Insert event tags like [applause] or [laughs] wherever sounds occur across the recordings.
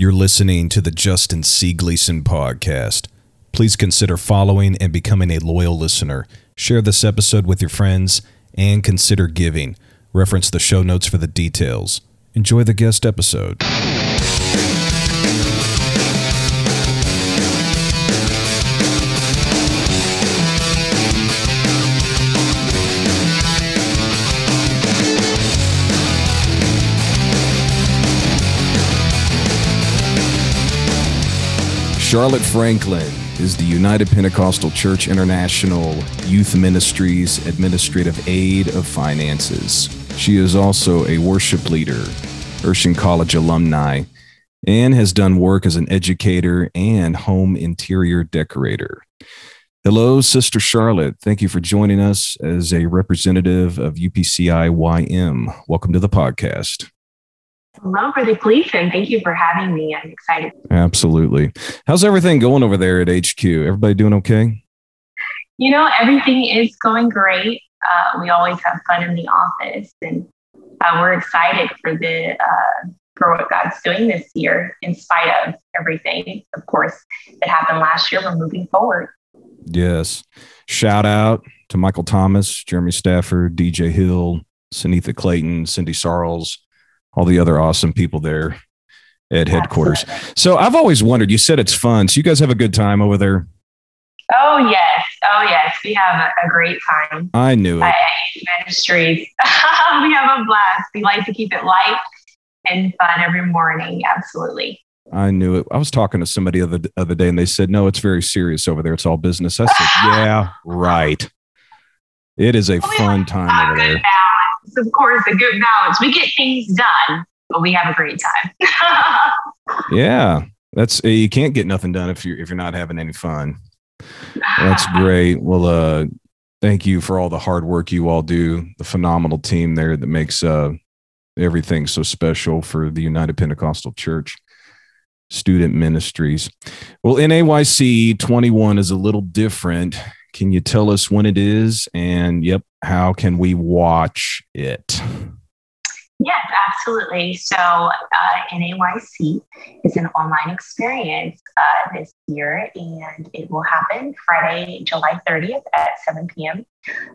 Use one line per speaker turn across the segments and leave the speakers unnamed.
You're listening to the Justin C. Gleason podcast. Please consider following and becoming a loyal listener. Share this episode with your friends and consider giving. Reference the show notes for the details. Enjoy the guest episode. Charlotte Franklin is the United Pentecostal Church International Youth Ministries Administrative Aid of Finances. She is also a worship leader, Urshan College alumni, and has done work as an educator and home interior decorator. Hello, Sister Charlotte. Thank you for joining us as a representative of UPCI YM. Welcome to the podcast.
Hello, Brother Gleason. Thank you for having me. I'm excited.
Absolutely. How's everything going over there at HQ? Everybody doing okay?
You know, everything is going great. Uh, we always have fun in the office, and uh, we're excited for the uh, for what God's doing this year, in spite of everything, of course, that happened last year. We're moving forward.
Yes. Shout out to Michael Thomas, Jeremy Stafford, DJ Hill, Sunitha Clayton, Cindy Sarles, all the other awesome people there at headquarters. So I've always wondered, you said it's fun. So you guys have a good time over there?
Oh, yes. Oh, yes. We have a, great time.
I knew it.
Ministries. [laughs] we have a blast. We like to keep it light and fun every morning. Absolutely.
I knew it. I was talking to somebody the other, day and they said, no, it's very serious over there. It's all business. I said, [laughs] yeah, right. It is a oh, well, fun time over there.
Balance of course, a good balance. We get things done, but we have a great time. [laughs]
yeah, that's you can't get nothing done if you're if you're not having any fun. That's [sighs] great. Well, uh, thank you for all the hard work you all do. The phenomenal team there that makes uh everything so special for the United Pentecostal Church student ministries. Well, NAYC 21 is a little different can you tell us when it is? And yep, how can we watch it?
Yes, absolutely. So, uh, NAYC is an online experience uh, this year, and it will happen Friday, July 30th at 7 p.m.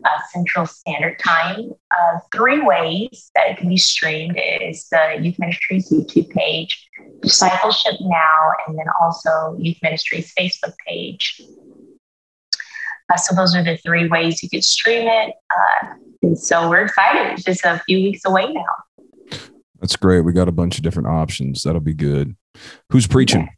Uh, Central Standard Time. Uh, three ways that it can be streamed is the Youth Ministries YouTube page, Discipleship Now, and then also Youth Ministries Facebook page. So those are the three ways you could stream it. Uh, and so we're excited. It's just a few weeks away now.
That's great. We got a bunch of different options. That'll be good. Who's preaching?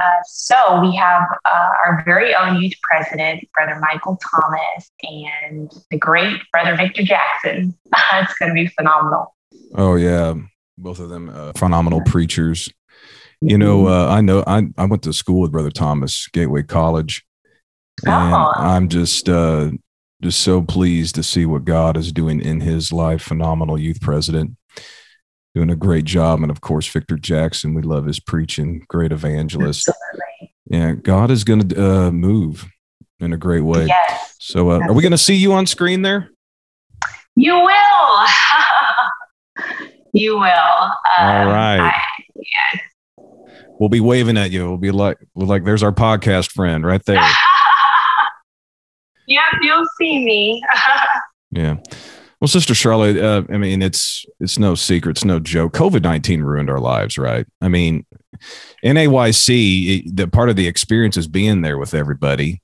Uh, so we have uh, our very own youth president, Brother Michael Thomas, and the great Brother Victor Jackson. [laughs] it's going to be phenomenal.
Oh yeah, both of them uh, phenomenal preachers. You know, mm-hmm. uh, I know I I went to school with Brother Thomas, Gateway College, and oh. I'm just uh, just so pleased to see what God is doing in his life. Phenomenal youth president, doing a great job, and of course Victor Jackson. We love his preaching. Great evangelist. Absolutely. Yeah, God is going to uh, move in a great way. Yes. So, uh, are we going to see you on screen there?
You will. [laughs] you will. Um,
All right. I, yes. We'll be waving at you. We'll be like, we'll like, there's our podcast friend right there. [laughs]
Yep, you'll see me. [laughs]
yeah. Well, Sister Charlotte, uh, I mean, it's it's no secret, it's no joke. COVID nineteen ruined our lives, right? I mean, NAYC, the part of the experience is being there with everybody,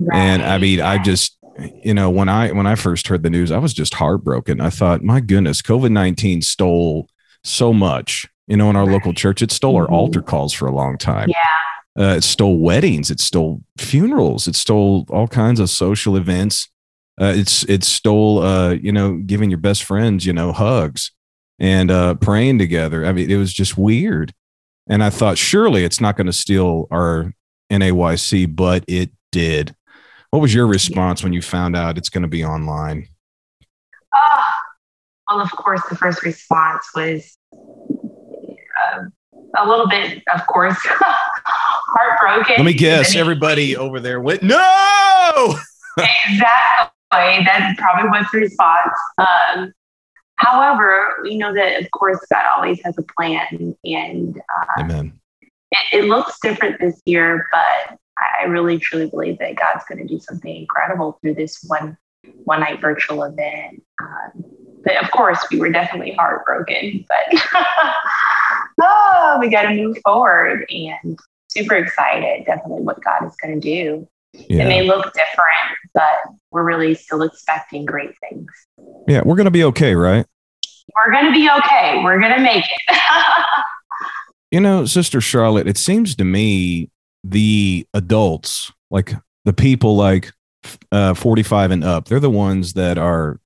right. and I mean, I just, you know, when I when I first heard the news, I was just heartbroken. I thought, my goodness, COVID nineteen stole so much. You know, in our right. local church, it stole mm-hmm. our altar calls for a long time.
Yeah
uh, it stole weddings. It stole funerals. It stole all kinds of social events. Uh, it's it stole uh, you know giving your best friends you know hugs and uh, praying together. I mean, it was just weird. And I thought surely it's not going to steal our NAYC, but it did. What was your response when you found out it's going to be online?
Oh, well, of course, the first response was uh, a little bit, of course, [laughs] heartbroken.
Let me guess, everybody over there went, no! [laughs]
exactly. That probably was the response. Um, However, we know that, of course, God always has a plan, and
uh, Amen.
It, it, looks different this year, but I really truly believe that God's going to do something incredible through this one one night virtual event. Um, but of course, we were definitely heartbroken, but [laughs] oh, we got to move forward and super excited. Definitely what God is going to do. Yeah. It may look different, but we're really still expecting great things.
Yeah, we're going to be okay, right?
We're going to be okay. We're going to make it.
you know, Sister Charlotte, it seems to me the adults, like the people like uh, 45 and up, they're the ones that are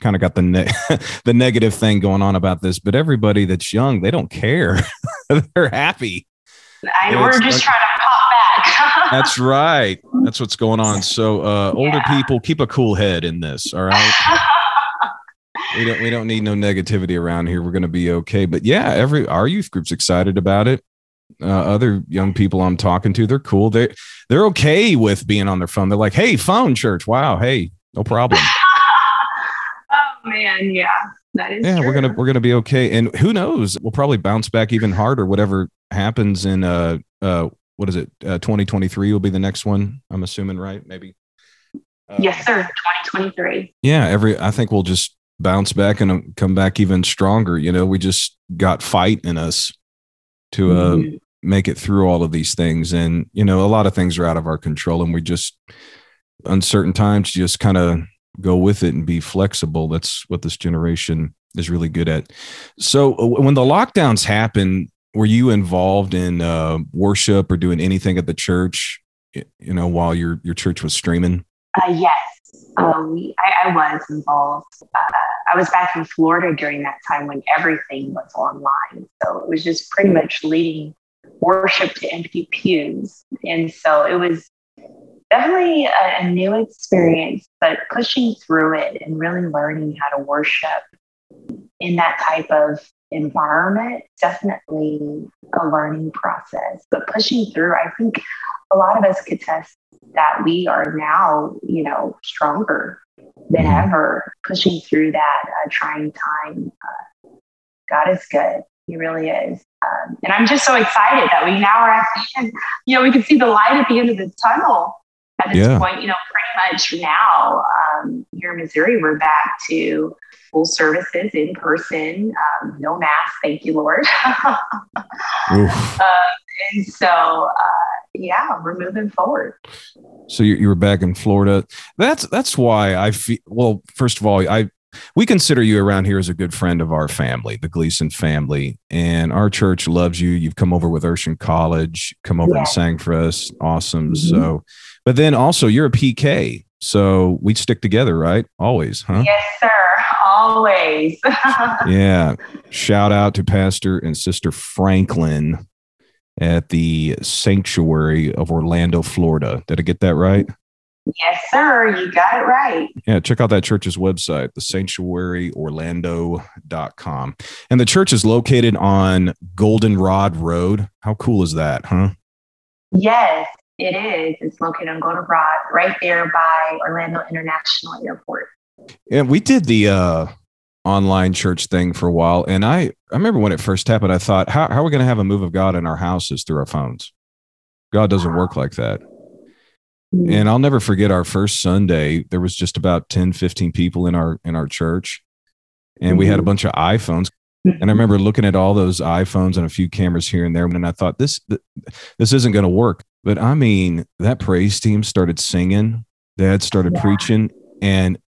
kind of got the ne- [laughs] the negative thing going on about this, but everybody that's young, they don't care. [laughs] they're happy.
I, we're just like, trying to pop back. [laughs]
that's right. That's what's going on. So, uh, older yeah. people, keep a cool head in this. All right. [laughs] we don't we don't need no negativity around here. We're going to be okay. But yeah, every our youth group's excited about it uh, other young people I'm talking to, they're cool. They they're okay with being on their phone. They're like, "Hey, phone church. Wow, hey, no problem." [laughs]
oh man, yeah. That is
yeah,
true.
we're gonna we're gonna be okay, and who knows? We'll probably bounce back even harder. Whatever happens in uh uh what is it? Uh, 2023 will be the next one. I'm assuming, right? Maybe.
Uh, yes, sir. 2023.
Yeah, every I think we'll just bounce back and come back even stronger. You know, we just got fight in us to uh, mm-hmm. make it through all of these things. And, you know, a lot of things are out of our control and we just, uncertain times, just kind of go with it and be flexible. That's what this generation is really good at. So uh, when the lockdowns happen, were you involved in uh, worship or doing anything at the church, you know, while your, your church was streaming?
Uh, yes. Um, I, I, was involved. Uh, I was back in Florida during that time when everything was online. So it was just pretty much leading worship to empty pews. And so it was definitely a, a new experience, but pushing through it and really learning how to worship in that type of environment, definitely a learning process. But pushing through, I think a lot of us could test that we are now, you know, stronger than mm-hmm. ever, pushing through that uh, trying time. Uh, God is good. He really is. Um, and I'm just so excited that we now are at the end. You know, we can see the light at the end of the tunnel at this yeah. point. You know, pretty much now um, here in Missouri, we're back to full services in person, um, no mask. Thank you, Lord. [laughs] uh, and so, uh, yeah, we're moving forward.
So you, you were back in Florida. That's that's why I feel. Well, first of all, I we consider you around here as a good friend of our family, the Gleason family, and our church loves you. You've come over with Urshan College, come over yeah. and sang for us. Awesome. Mm-hmm. So, but then also you're a PK, so we stick together, right? Always, huh?
Yes, sir. Always. [laughs]
yeah. Shout out to Pastor and Sister Franklin at the Sanctuary of Orlando, Florida. Did I get that right?
Yes, sir. You got it right.
Yeah, check out that church's website, the sanctuaryorlando.com. And the church is located on Goldenrod Road. How cool is that, huh?
Yes, it is. It's located on Goldenrod, right there by Orlando International Airport.
And we did the uh online church thing for a while. And I, I remember when it first happened, I thought, how, how are we going to have a move of God in our houses through our phones? God doesn't work like that. Mm. And I'll never forget our first Sunday. There was just about 10, 15 people in our in our church. And we had a mm-hmm. bunch of iPhones. And I mm-hmm. remember looking at all those iPhones and a few cameras here and there. And I thought, this this isn't going to work. But I mean, that praise team started singing. Dad started yeah. preaching. And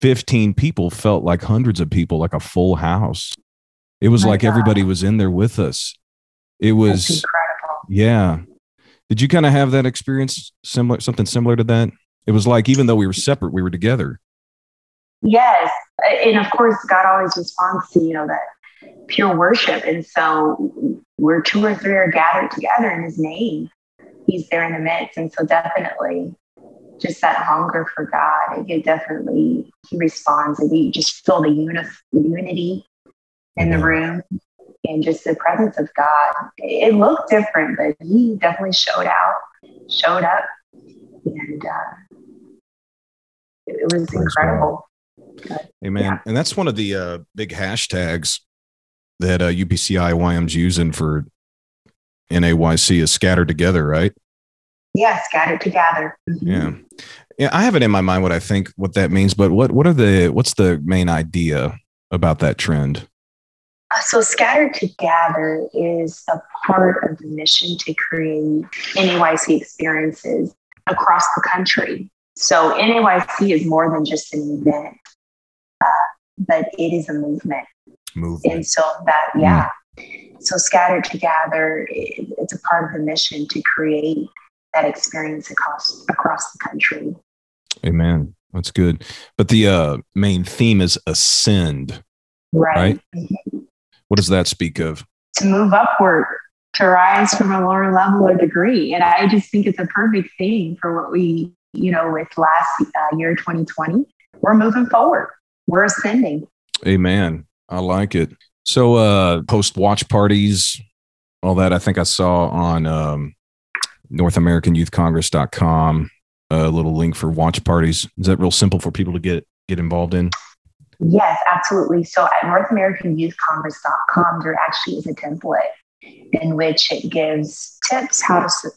15 people felt like hundreds of people, like a full house. It was My like God. everybody was in there with us. It was Yeah. Did you kind of have that experience similar something similar to that? It was like even though we were separate, we were together.
Yes. And of course God always responds to, you know, that pure worship. And so where two or three are gathered together in his name, he's there in the midst. And so definitely just that hunger for God, it definitely he responds, and you just feel the uni- unity in the room and just the presence of God. It looked different, but he definitely showed out, showed up, and uh, it, it, was Praise incredible.
Amen. Yeah. And that's one of the uh, big hashtags that uh, UPCI YM's using for NAYC is scattered together, right?
Yeah, scattered together.
Mm-hmm. Yeah. Yeah, I have it in my mind what I think what that means, but what what are the what's the main idea about that trend?
So, Scattered Together is a part of the mission to create NAYC experiences across the country. So, NAYC is more than just an event, uh, but it is a movement.
Movement.
And so, that, yeah. Mm. So, Scattered Together, it, it's a part of the mission to create that experience across across the country.
Amen. That's good. But the uh, main theme is ascend.
Right. right? Mm-hmm.
What does that speak of?
To move upward, to rise from a lower level or degree. And I just think it's a perfect thing for what we, you know, with last uh, year, 2020, we're moving forward. We're ascending.
Amen. I like it. So, uh, post watch parties, all that I think I saw on um, NorthAmericanYouthCongress.com a little link for watch parties. Is that real simple for people to get get involved in?
Yes, absolutely. So at NorthAmericanYouthCongress.com, there actually is a template in which it gives tips how to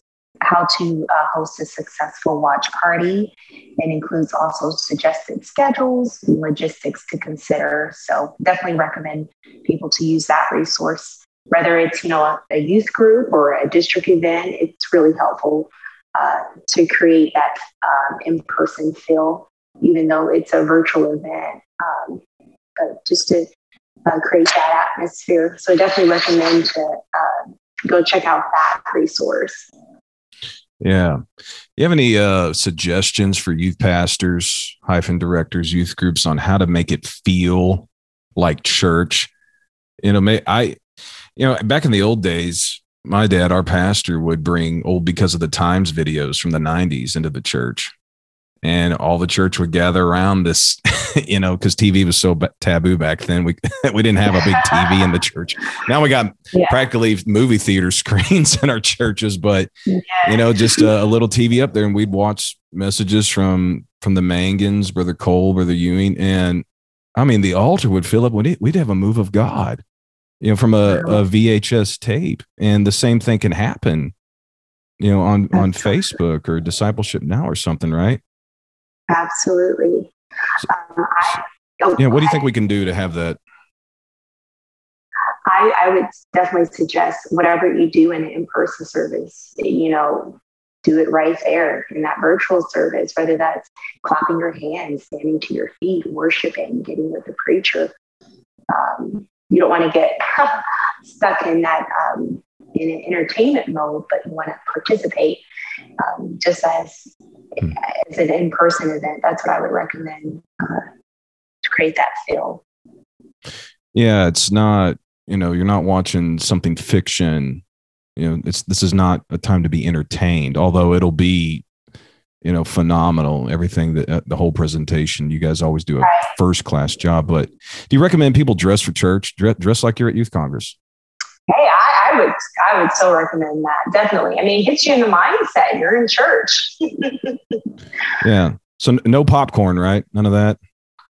how to uh, host a successful watch party. It includes also suggested schedules and logistics to consider. So definitely recommend people to use that resource. Whether it's you know a, a youth group or a district event, it's really helpful uh, to create that um, in-person feel, even though it's a virtual event. Um, just to uh, create that atmosphere. So I definitely recommend to uh, go check out that resource.
Yeah. You have any uh, suggestions for youth pastors, hyphen directors, youth groups on how to make it feel like church? You know, I, you know, back in the old days, my dad, our pastor, would bring old because of the times videos from the 90s into the church and all the church would gather around this [laughs] you know because tv was so taboo back then. We [laughs] we didn't have a big tv in the [laughs] church. Now we got yeah. practically movie theater screens in our churches but yeah. you know just a, a, little tv up there and we'd watch messages from from the manguns brother cole brother ewing and i mean the altar would fill up. We'd, we'd have a move of god you know from a, a vhs tape. And the same thing can happen you know on on facebook or discipleship now or something right
Absolutely. Um,
I, yeah, what do you think we can do to have that?
I, I would definitely suggest whatever you do in an in-person service, you know, do it right there in that virtual service, whether that's clapping your hands, standing to your feet, worshiping, getting with the preacher. Um, you don't want to get [laughs] stuck in that um, in an entertainment mode, but you want to participate um, just as hmm. as an in person event. That's what I would recommend uh, to create that feel.
Yeah, it's not you know you're not watching something fiction. You know, it's this is not a time to be entertained. Although it'll be you know phenomenal everything that uh, the whole presentation you guys always do a first class job but do you recommend people dress for church dress, dress like you're at youth congress
hey would I would so recommend that. Definitely. I mean, it gets you in the mindset. You're in church. [laughs]
yeah. So no popcorn, right? None of that.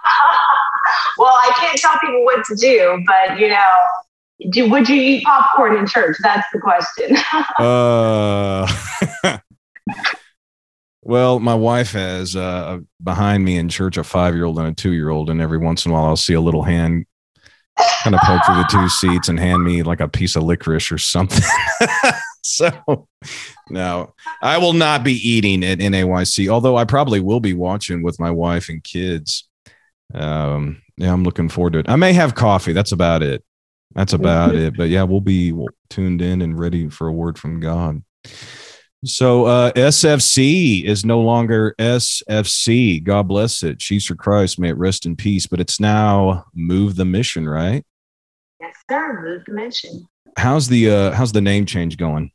[laughs]
well, I can't tell people what to do, but you know, do, would you eat popcorn in church? That's the question. [laughs]
uh, well, my wife has uh, behind me in church a five year old and a two year old, and every once in a while I'll see a little hand kind of poke through the two seats and hand me like a piece of licorice or something. [laughs] so no, I will not be eating at NAYC, although I probably will be watching with my wife and kids. Um, yeah, I'm looking forward to it. I may have coffee. That's about it. That's about [laughs] it. But yeah, we'll be tuned in and ready for a word from God. So uh, SFC is no longer SFC. God bless it. Sheaves for Christ. May it rest in peace. But it's now Move the Mission, right?
Yes, sir. Move the Mission.
How's the uh, how's the name change going?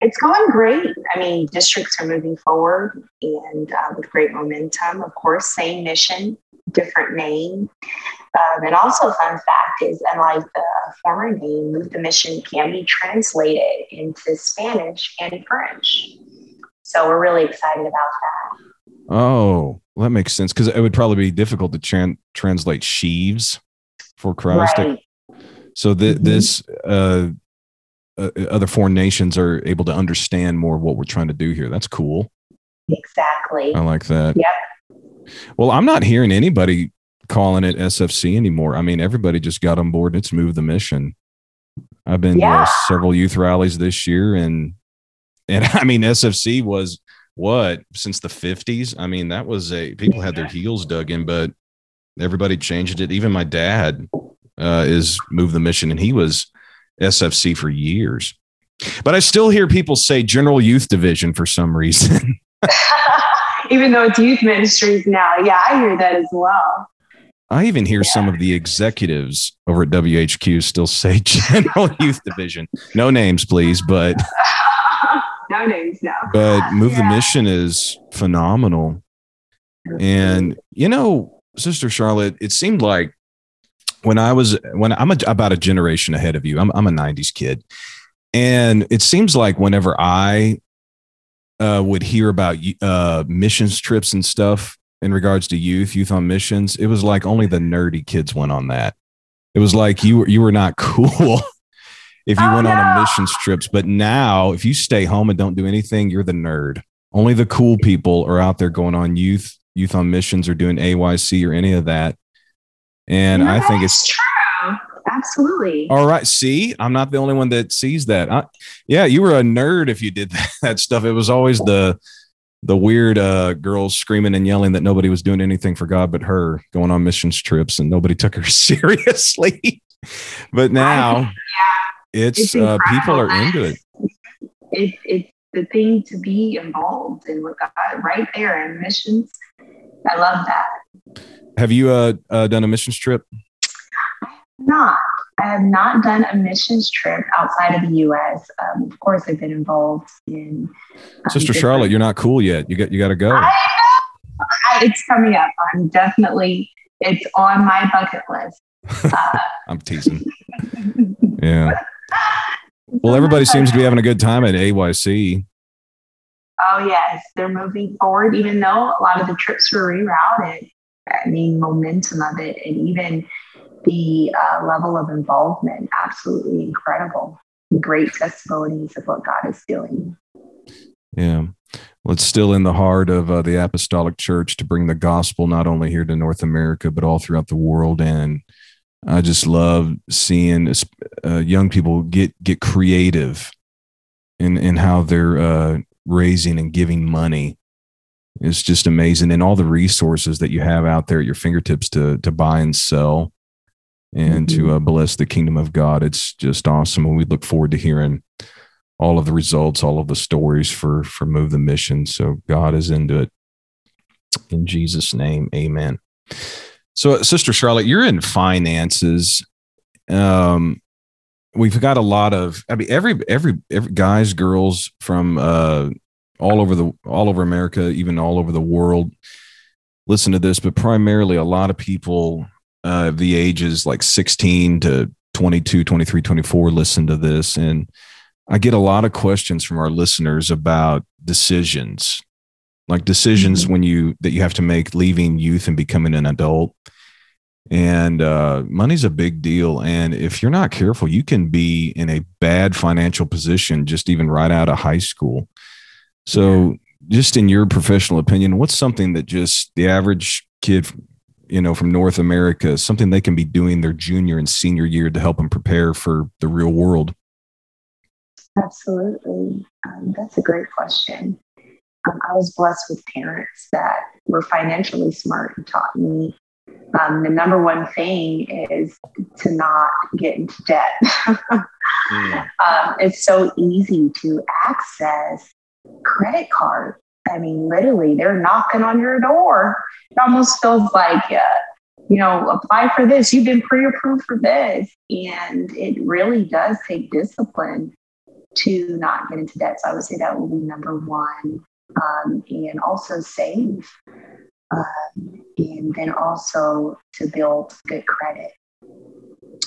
It's going great. I mean, districts are moving forward and uh, with great momentum. Of course, same mission, different name. Um, and also, fun fact is, unlike the former name, Move the Mission can be translated into Spanish and French. So we're really excited about that.
Oh, Well, that makes sense because it would probably be difficult to tran- translate sheaves for Christ.
Right.
So th-
Mhm.
this uh, uh, other foreign nations are able to understand more of what we're trying to do here. That's cool.
Exactly.
I like that.
Yep.
Well, I'm not hearing anybody calling it SFC anymore. I mean, everybody just got on board. It's moved the mission. I've been to several youth rallies this year, and and [laughs] I mean, SFC was what since the 50s. I mean, that was a people had their heels dug in, but everybody changed it. Even my dad uh, is moved the mission, and he was SFC for years. But I still hear people say General Youth Division for some reason. [laughs] [laughs]
Even though it's youth ministries now. Yeah, I hear that as well.
I even hear some of the executives over at WHQ still say [laughs] General Youth Division. No names, please, but [laughs]
no names, no.
but Move the Mission is phenomenal. And you know, Sister Charlotte, it seemed like when I was when I'm a, about a generation ahead of you. I'm I'm a '90s kid, and it seems like whenever I uh, would hear about uh, missions trips and stuff in regards to youth, youth on missions, it was like only the nerdy kids went on that. It was like you were you were not [laughs] cool if you
Oh,
went on a
no.
missions trips. But now, if you stay home and don't do anything, you're the nerd. Only the cool people are out there going on youth youth on missions or doing AYC or any of that. And
No,
I think it's
true. Absolutely.
all right. See, I'm not the only one that sees that. I, yeah, you were a nerd if you did that, [laughs] that stuff. It was always the the weird uh, girls screaming and yelling that nobody was doing anything for God but her, going on missions trips, and nobody [laughs] took her seriously. [laughs] but now it's,
It's
uh, people are into it.
It, it's the thing to be involved in with God right there in missions. I love that.
Have you uh, uh, done a missions trip?
Not. I have not done a missions trip outside of the U.S. Um, of course, I've been involved in. um,
Sister Charlotte, you're not cool yet. You got you got to go.
I. I- It's coming up. I'm definitely. It's on my bucket list. [laughs] Uh,
I'm teasing. Yeah. Well, everybody seems to be having a good time at AYC.
Oh yes, they're moving forward. Even though a lot of the trips were rerouted, I mean, momentum of it, and even the uh, level of involvement, absolutely incredible. Great testimonies of what God is doing.
Yeah. Well, it's still in the heart of uh, the Apostolic Church to bring the gospel not only here to North America, but all throughout the world. And I just love seeing uh, young people get get creative in in how they're uh, raising and giving money. It's just amazing, and all the resources that you have out there at your fingertips to to buy and sell, and to uh, bless the kingdom of God. It's just awesome, and we look forward to hearing all of the results, all of the stories for for move the mission. So God is into it. In Jesus' name, Amen. So, Sister Charlotte, you're in finances. Um, we've got a lot of. I mean, every every every guys, girls from uh, all over the all over America, even all over the world, listen to this. But primarily, a lot of people uh, the ages like 16 to 22, 23, 24 listen to this, and I get a lot of questions from our listeners about decisions, like decisions when you that you have to make leaving youth and becoming an adult. And uh, money's a big deal. And if you're not careful, you can be in a bad financial position just even right out of high school. So, just in your professional opinion, what's something that just the average kid, you know, from North America, something they can be doing their junior and senior year to help them prepare for the real world?
Absolutely. Um, that's a great question. Um, I was blessed with parents that were financially smart and taught me um, the number one thing is to not get into debt. [laughs] um, it's so easy to access credit cards. I mean, literally, they're knocking on your door. It almost feels like, uh, you know, apply for this. You've been pre approved for this. And it really does take discipline to not get into debt. So I would say that would be number one. Um, and also save. Um, and then also to build good credit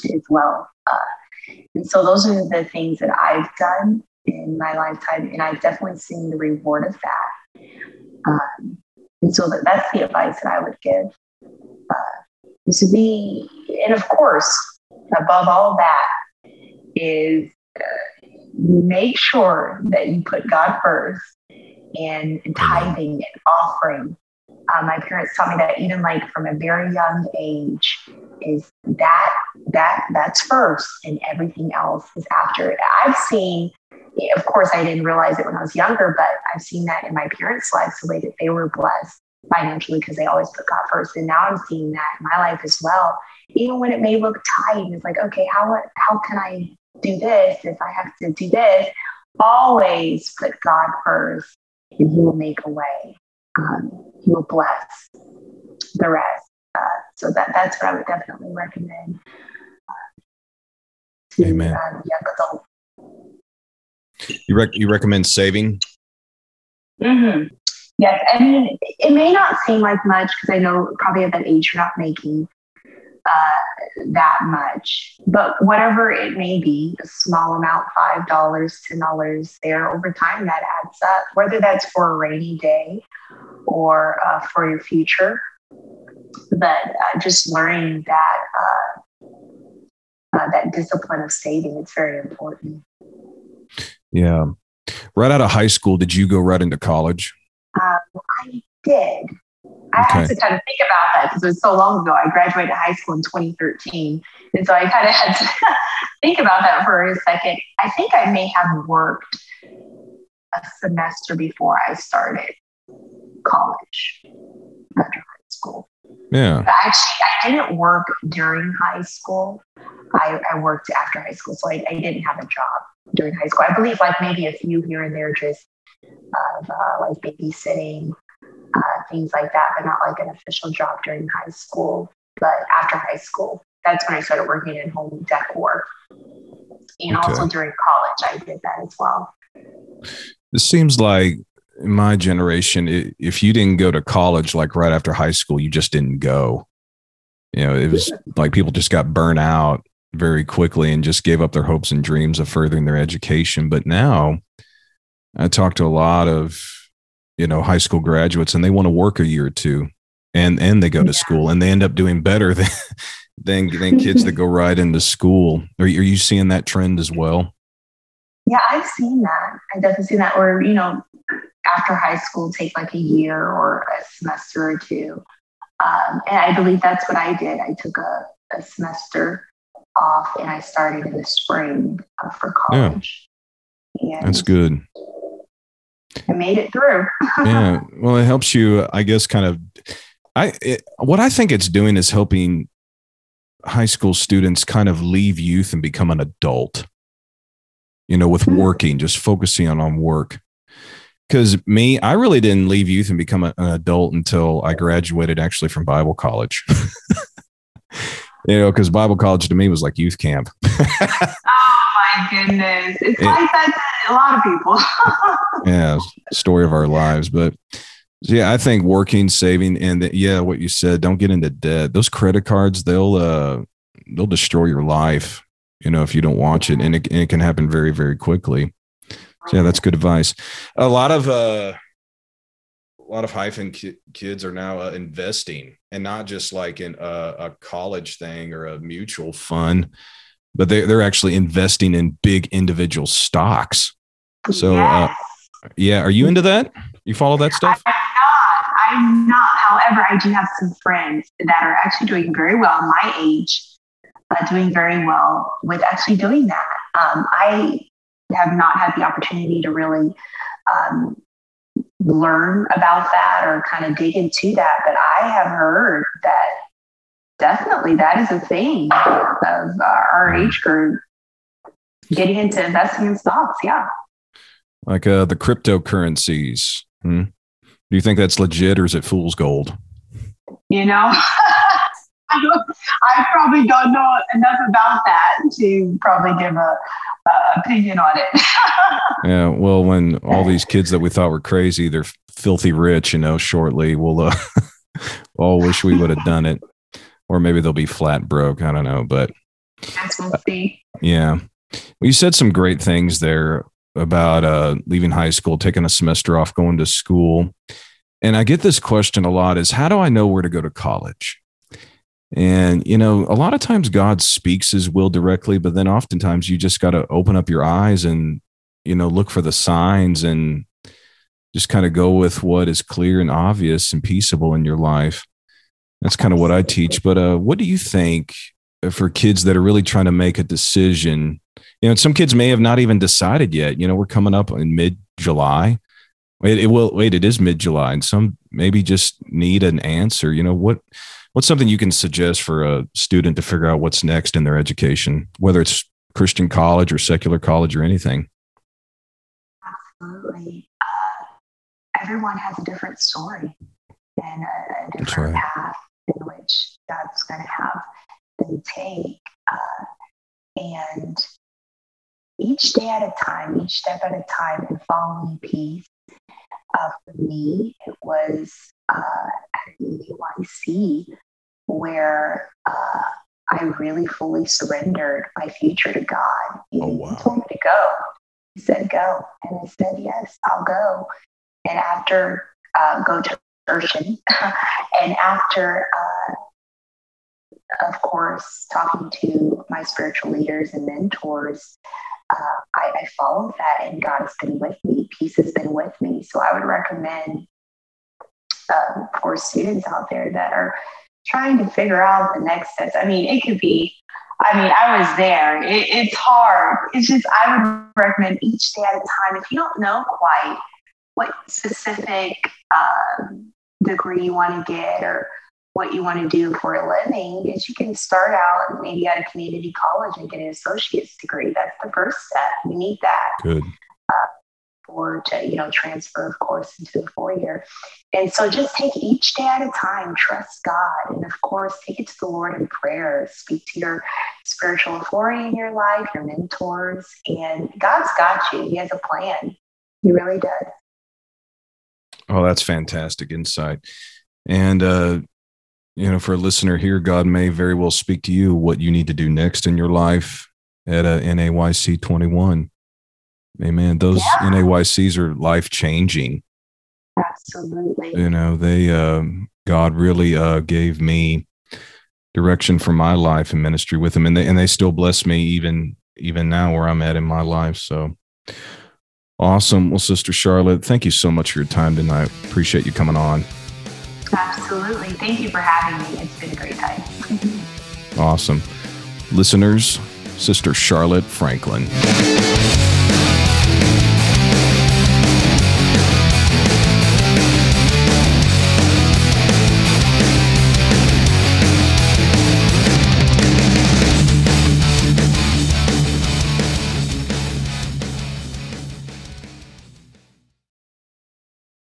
as well. Uh, and so those are the things that I've done in my lifetime. And I've definitely seen the reward of that. Um, And so that, that's the advice that I would give. Uh, is to be, and of course, above all that is uh, make sure that you put God first and, tithing and offering. Uh, my parents taught me that even like from a very young age is that that that's first and everything else is after it. I've seen of course, I didn't realize it when I was younger, but I've seen that in my parents' lives, the way that they were blessed financially because they always put God first. And now I'm seeing that in my life as well. Even when it may look tight, it's like, okay, how how can I do this if I have to do this? Always put God first, and He will make a way. Um, he will bless the rest. Uh, so that that's what I would definitely recommend. Uh,
to, Amen. Uh, young adults you rec- you recommend saving?
Mm-hmm. Yes, I mean it may not seem like much because I know probably at that age you're not making uh, that much, but whatever it may be, a small amount, five dollars, ten dollars, there over time that adds up. Whether that's for a rainy day or uh, for your future, but uh, just learning that uh, that discipline of saving it's very important.
Yeah. Right out of high school, did you go right into college?
Um, I did. I okay. had to kind of think about that because it was so long ago. I graduated high school in 2013. And so I kind of [laughs] had to think about that for a second. I think I may have worked a semester before I started college after high school.
Yeah.
But actually, I didn't work during high school. I, I worked after high school, so I, I didn't have a job during high school. I believe like maybe a few here and there just of uh, like babysitting, uh, things like that, but not like an official job during high school. But after high school, that's when I started working in home decor. And okay. also during college, I did that as well.
It seems like in my generation, it, if you didn't go to college like right after high school, you just didn't go. You know, it was like people just got burnt out very quickly and just gave up their hopes and dreams of furthering their education. But now I talk to a lot of, you know, high school graduates and they want to work a year or two and, and they go to school and they end up doing better [laughs] than, than, than kids that go [laughs] right into school. Are, are you seeing that trend as well?
Yeah, I've seen that. I definitely seen that. Or, you know, after high school, take like a year or a semester or two. Um, and I believe that's what I did. I took a, a semester off and I started in the spring uh, for college.
Yeah. That's good.
I made it through. [laughs]
yeah. Well, it helps you, I guess, kind of. I it, what I think it's doing is helping high school students kind of leave youth and become an adult. You know, with hmm. working, just focusing on on work. Because me, I really didn't leave youth and become a, an adult until I graduated actually from Bible college. [laughs] you know, because Bible college to me was like youth camp. [laughs]
oh my goodness. It's it, like that to a lot of people. [laughs]
yeah, story of our lives. But yeah, I think working, saving, and the, yeah, what you said, don't get into debt. Those credit cards, they'll uh they'll destroy your life, you know, if you don't watch it. And it, and it can happen very, very quickly. So yeah, that's good advice. A lot of uh a lot of hyphen ki- kids are now uh, investing and not just like in a, a, college thing or a mutual fund, but they, they're actually investing in big individual stocks. So, uh, yes. uh, yeah, are you into that? You follow that stuff?
I'm not. I'm not. However, I do have some friends that are actually doing very well, my age, uh, doing very well with actually doing that. Um, I have not had the opportunity to really um, learn about that or kind of dig into that. But I have heard that definitely that is a thing of our age group getting into investing in stocks. Yeah.
Like uh, the cryptocurrencies. Hmm? Do you think that's legit or is it fool's gold?
You know, [laughs] I probably don't know enough about that to probably give a, a opinion on it. [laughs]
yeah, well, when all these kids that we thought were crazy, they're filthy rich, you know, shortly, we'll uh, [laughs] all wish we would have done it, or maybe they'll be flat broke. I don't know, but
we'll see.
Yeah, well, you said some great things there about uh, leaving high school, taking a semester off, going to school. and I get this question a lot is how do I know where to go to college? And, you know, a lot of times God speaks his will directly, but then oftentimes you just got to open up your eyes and, you know, look for the signs and just kind of go with what is clear and obvious and peaceable in your life. That's kind of what I teach. But uh, what do you think for kids that are really trying to make a decision? You know, some kids may have not even decided yet. You know, we're coming up in mid July. Wait, it will wait. It is mid July, and some maybe just need an answer. You know what? What's something you can suggest for a student to figure out what's next in their education, whether it's Christian college or secular college or anything?
Absolutely. Uh, everyone has a different story and a, a different right. path in which God's going to have them take. Uh, and each day at a time, each step at a time, and following peace. Uh, for me, it was uh, at EYC where uh, I really fully surrendered my future to God. He, oh, wow. he told me to go. He said, go. And I said, yes, I'll go. And after uh, go to Urshan, [laughs] and after, uh, of course, talking to my spiritual leaders and mentors, uh, I, I followed that and God has been with me. Peace has been with me. So I would recommend um, for students out there that are trying to figure out the next steps. I mean, it could be, I mean, I was there. It, it's hard. It's just, I would recommend each day at a time. If you don't know quite what specific um, degree you want to get or what you want to do for a living is you can start out maybe at a community college and get an associate's degree. That's the first step. You need that.
Good.
Uh, for to you know transfer of course into a four year and so just take each day at a time trust god and of course take it to the lord in prayer speak to your spiritual authority in your life your mentors and god's got you he has a plan he really does
oh that's fantastic insight and uh you know, for a listener here, God may very well speak to you what you need to do next in your life at a NAYC 21. Amen. Those yeah. NAYCs are life changing.
Absolutely.
You know, they, uh, God really uh, gave me direction for my life and ministry with them. And they, and they still bless me even, even now where I'm at in my life. So awesome. Well, Sister Charlotte, thank you so much for your time tonight. Appreciate you coming on.
Absolutely. Thank you for having me. It's been a great time.
awesome. Listeners, Sister Charlotte Franklin.